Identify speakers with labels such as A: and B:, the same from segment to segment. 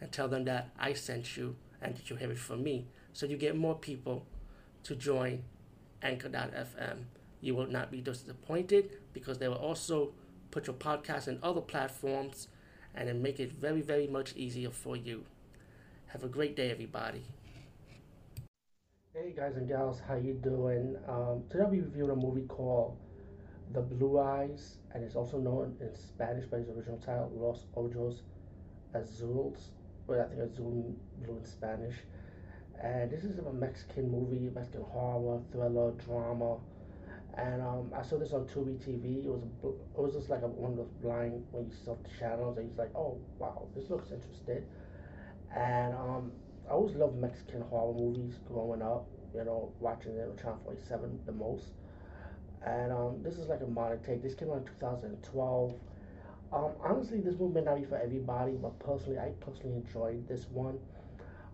A: and tell them that I sent you and that you have it from me. So you get more people to join Anchor.fm. You will not be disappointed because they will also put your podcast in other platforms and then make it very, very much easier for you. Have a great day, everybody. Hey guys and gals, how you doing? Um, today I'll be reviewing a movie called The Blue Eyes, and it's also known in Spanish by its original title, Los Ojos Azules but I think Azul Blue in Spanish. And this is a Mexican movie, Mexican horror, thriller, drama. And um, I saw this on Tubi TV. It was it was just like a, one of those blind when you saw the channels and you're like, oh wow, this looks interesting. And um, I always loved Mexican horror movies growing up. You know, watching it on Channel 47 the most. And um, this is like a modern take. This came out in 2012. Um, honestly, this movie may not be for everybody, but personally, I personally enjoyed this one.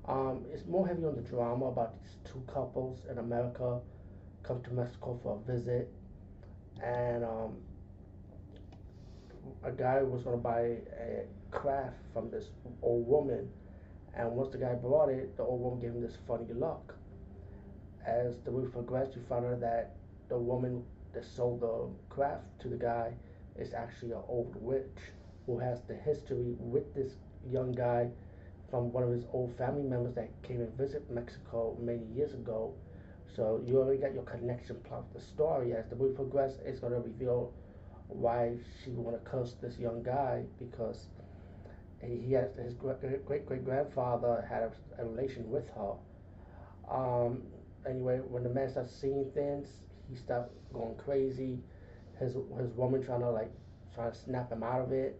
A: Um, it's more heavy on the drama about these two couples in America come to Mexico for a visit, and um, a guy was gonna buy a craft from this old woman, and once the guy brought it, the old woman gave him this funny look. As the movie progressed, you found out that the woman that sold the craft to the guy is actually an old witch who has the history with this young guy from one of his old family members that came and visit Mexico many years ago. So you already got your connection plot the story. As the movie progresses, it's to reveal why she to curse this young guy because he has his great great grandfather had a, a, relation with her. Um, anyway, when the man starts seeing things, he starts going crazy his his woman trying to like trying to snap him out of it,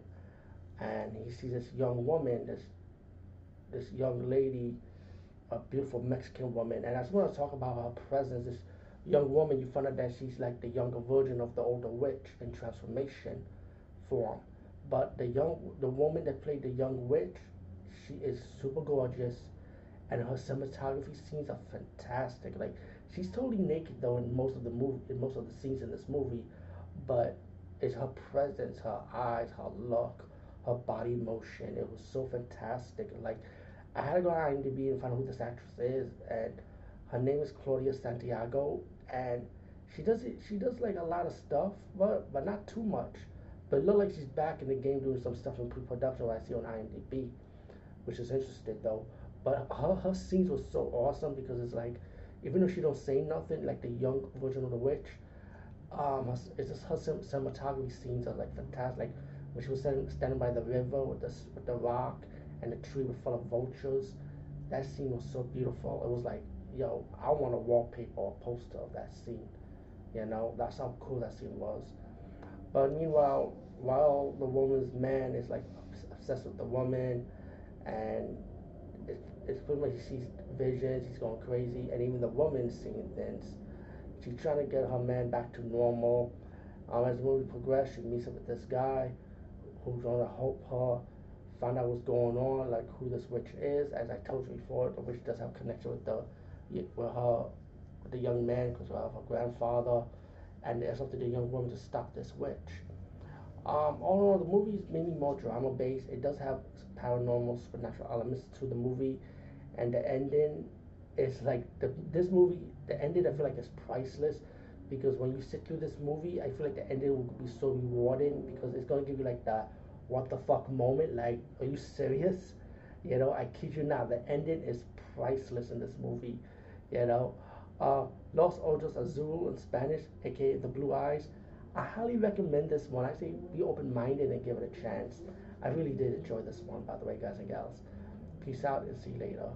A: and he sees this young woman, this this young lady, a beautiful Mexican woman, and I just want to talk about her presence. This young woman, you find out that she's like the younger version of the older witch in transformation form. But the young, the woman that played the young witch, she is super gorgeous, and her cinematography scenes are fantastic. Like she's totally naked though in most of the movie, in most of the scenes in this movie, but it's her presence, her eyes, her look, her body motion. It was so fantastic. Like I had to go on IMDb and find out who this actress is, and her name is Claudia Santiago, and she does it. She does like a lot of stuff, but but not too much. But it looked like she's back in the game doing some stuff in pre-production. I see on IMDb, which is interesting though. But her her scenes were so awesome because it's like, even though she don't say nothing, like the young version of the witch, um, it's just her cinematography scenes are like fantastic. Like when she was standing, standing by the river with the with the rock and the tree was full of vultures. That scene was so beautiful. It was like, yo, I want a wallpaper or a poster of that scene. You know, that's how cool that scene was. But meanwhile, while the woman's man is like obsessed with the woman, and it's, it's pretty much he sees visions, he's going crazy, and even the woman's seeing things She's trying to get her man back to normal. Um, as the movie progresses, she meets up with this guy who's gonna help her find out what's going on, like who this witch is. As I told you before, the witch does have connection with the with her with the young man because of her grandfather, and it's up to the young woman to stop this witch. Um, all in all, the movie is mainly more drama based. It does have paranormal, supernatural elements to the movie, and the ending is like the this movie the ending I feel like is priceless because when you sit through this movie I feel like the ending will be so rewarding because it's gonna give you like that what the fuck moment like are you serious? You know I kid you not the ending is priceless in this movie you know? Uh, Los Ojos Azul in Spanish aka the blue eyes. I highly recommend this one. I say be open-minded and give it a chance. I really did enjoy this one by the way guys and gals. Peace out and see you later